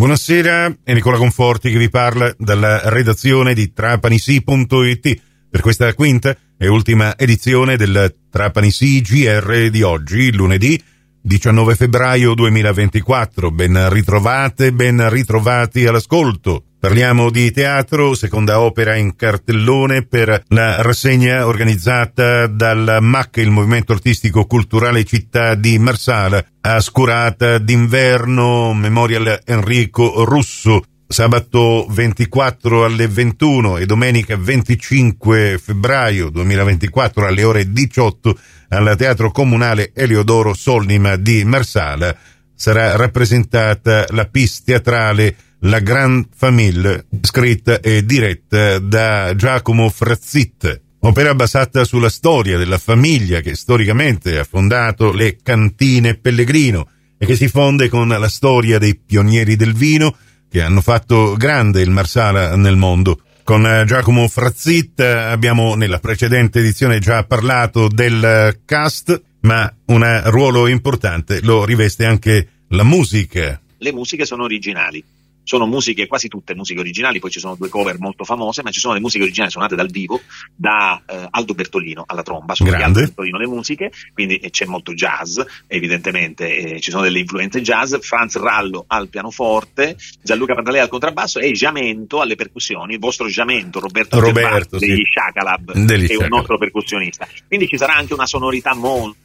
Buonasera, è Nicola Conforti che vi parla dalla redazione di trapanisi.it per questa quinta e ultima edizione del Trapanisi GR di oggi, lunedì 19 febbraio 2024. Ben ritrovate, ben ritrovati all'ascolto. Parliamo di teatro, seconda opera in cartellone per la rassegna organizzata dal MAC, il Movimento Artistico Culturale Città di Marsala, Ascurata d'inverno, Memorial Enrico Russo, sabato 24 alle 21 e domenica 25 febbraio 2024 alle ore 18 al Teatro Comunale Eliodoro Solnima di Marsala sarà rappresentata la pista teatrale la Grande Famille, scritta e diretta da Giacomo Frazzit. Opera basata sulla storia della famiglia che storicamente ha fondato le cantine Pellegrino e che si fonde con la storia dei pionieri del vino che hanno fatto grande il Marsala nel mondo. Con Giacomo Frazzit abbiamo nella precedente edizione già parlato del cast, ma un ruolo importante lo riveste anche la musica. Le musiche sono originali sono musiche, quasi tutte musiche originali, poi ci sono due cover molto famose, ma ci sono le musiche originali suonate dal vivo da eh, Aldo Bertolino alla tromba, sono Grande. di Aldo Bertolino le musiche, quindi eh, c'è molto jazz, evidentemente eh, ci sono delle influenze jazz, Franz Rallo al pianoforte, Gianluca Pantalea al contrabbasso e Giamento alle percussioni, il vostro Giamento Roberto, Roberto degli sì. Shakalab, Degli che è un Shakalab. nostro percussionista. Quindi ci sarà anche una sonorità molto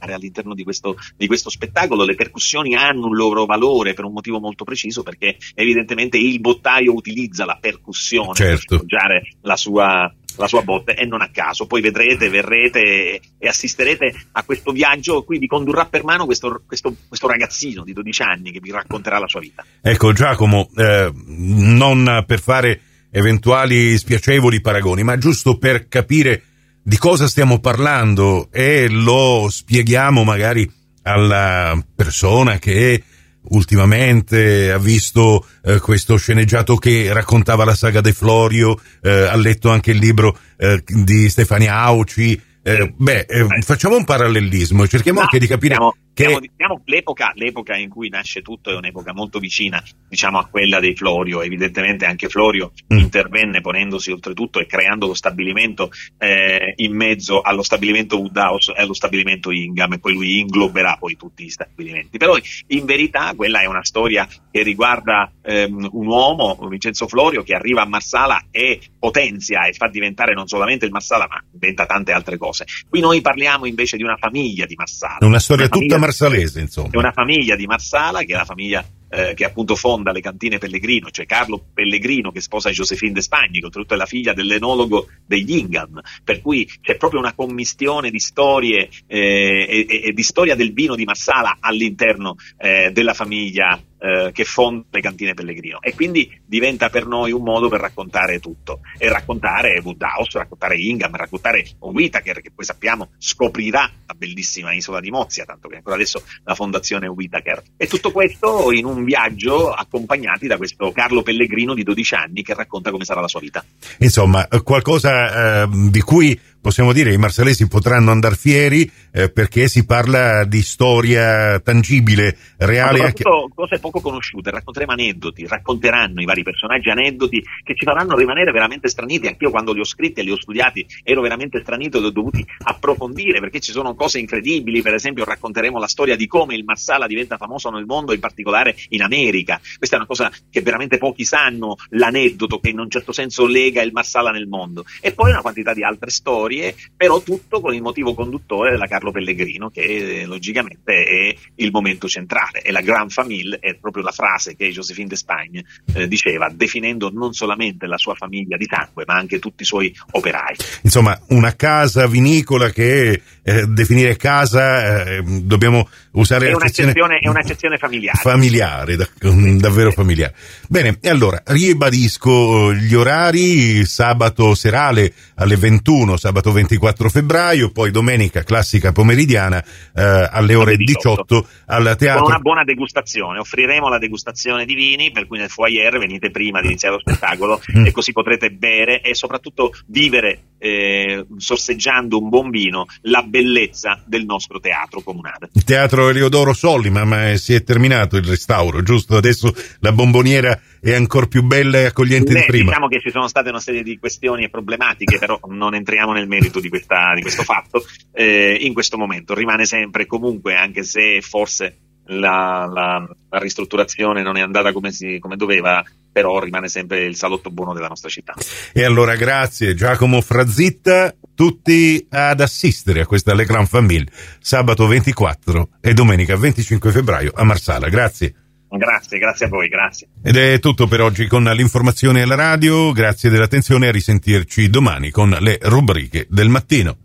all'interno di questo, di questo spettacolo. Le percussioni hanno un loro valore per un motivo molto preciso perché evidentemente il bottaio utilizza la percussione Certo. per sfoggiare la sua, la sua botte e non a caso. Poi vedrete, verrete e, assisterete a questo viaggio. Qui vi condurrà per mano questo, questo, questo ragazzino di 12 anni che vi racconterà la sua vita. Ecco Giacomo, eh, non per fare eventuali spiacevoli paragoni, ma giusto per capire di cosa stiamo parlando e lo spieghiamo magari alla persona che ultimamente ha visto eh, questo sceneggiato che raccontava la saga De Florio, eh, ha letto anche il libro eh, di Stefania Auci. Eh, beh, eh, facciamo un parallelismo e cerchiamo No, anche di capire stiamo- che diciamo, l'epoca, l'epoca in cui nasce tutto è un'epoca molto vicina diciamo, a quella dei Florio. Evidentemente anche Florio Mm. intervenne ponendosi oltretutto e creando lo stabilimento eh, in mezzo allo stabilimento Woodhouse e allo stabilimento Ingham e poi lui ingloberà poi tutti gli stabilimenti. Però in verità quella è una storia che riguarda ehm, un uomo, Vincenzo Florio, che arriva a Marsala e potenzia e fa diventare non solamente il Marsala ma diventa tante altre cose. Qui noi parliamo invece di una famiglia di Marsala. una storia Una tutta marsalese, insomma. è una famiglia di Marsala, che è la famiglia eh, che appunto fonda le cantine Pellegrino, cioè Carlo Pellegrino che sposa Josephine de Spagni, che oltretutto è la figlia dell'enologo degli Ingham, per cui c'è proprio una commistione di storie eh, e, e- di storia del vino di Marsala all'interno eh, della famiglia eh, che fonda le cantine Pellegrino. E quindi diventa per noi un modo per raccontare tutto. E raccontare Woodhouse, raccontare Ingham, raccontare Whittaker che poi sappiamo scoprirà la bellissima isola di Mozia, tanto che ancora adesso la fondazione Whittaker. E tutto questo in un viaggio accompagnati da questo Carlo Pellegrino di 12 anni che racconta come sarà la sua vita. Insomma, qualcosa eh, di cui possiamo dire i marsalesi potranno andare fieri eh, perché si parla di storia tangibile, Ma reale. Soprattutto cose poco conosciute, racconteremo aneddoti, racconteranno i vari personaggi aneddoti che ci faranno rimanere veramente straniti. Anch'io quando li ho scritti e li ho studiati ero veramente stranito e li ho dovuti approfondire perché ci sono cose incredibili. Per esempio, racconteremo la storia di come il Marsala diventa famoso nel mondo, in particolare in America. Questa è una cosa che veramente pochi sanno, l'aneddoto che in un certo senso lega il Marsala nel mondo. E poi una quantità di altre storie, però tutto con il motivo conduttore della Carlo Pellegrino, che eh, logicamente è il momento centrale. E la Gran Famille è proprio la frase che Josephine de Spagne eh, diceva, definendo non solamente la sua famiglia di sangue, ma anche tutti i suoi operai. Insomma, una casa vinicola che eh, definire casa eh, dobbiamo usare È un'eccezione, è un'eccezione familiare. familiare, da- davvero familiare. Bene, e allora ribadisco gli orari, sabato serale alle 21, sabato 24 febbraio, poi domenica classica pomeridiana eh, alle ore 18 al Con teatro. una buona degustazione, offriremo la degustazione di vini, per cui nel foyer venite prima di iniziare lo spettacolo Mm. e così potrete bere e soprattutto vivere eh, sorseggiando un buon vino, la bellezza del nostro teatro comunale. Il teatro Eliodoro Sollima, ma si è terminato il restauro, giusto? Adesso la bomboniera è ancora più bella e accogliente Beh, di prima. Diciamo che ci sono state una serie di questioni e problematiche, però non entriamo nel merito di, questa, di questo fatto. Eh, in questo momento rimane sempre comunque, anche se forse la, la, la ristrutturazione non è andata come, si, come doveva, però rimane sempre il salotto buono della nostra città. E allora grazie Giacomo Frazitta, tutti ad assistere a questa Le Grand Famille sabato 24 e domenica 25 febbraio a Marsala. Grazie. Grazie, grazie a voi, grazie. Ed è tutto per oggi con l'informazione alla radio, grazie dell'attenzione a risentirci domani con le rubriche del mattino.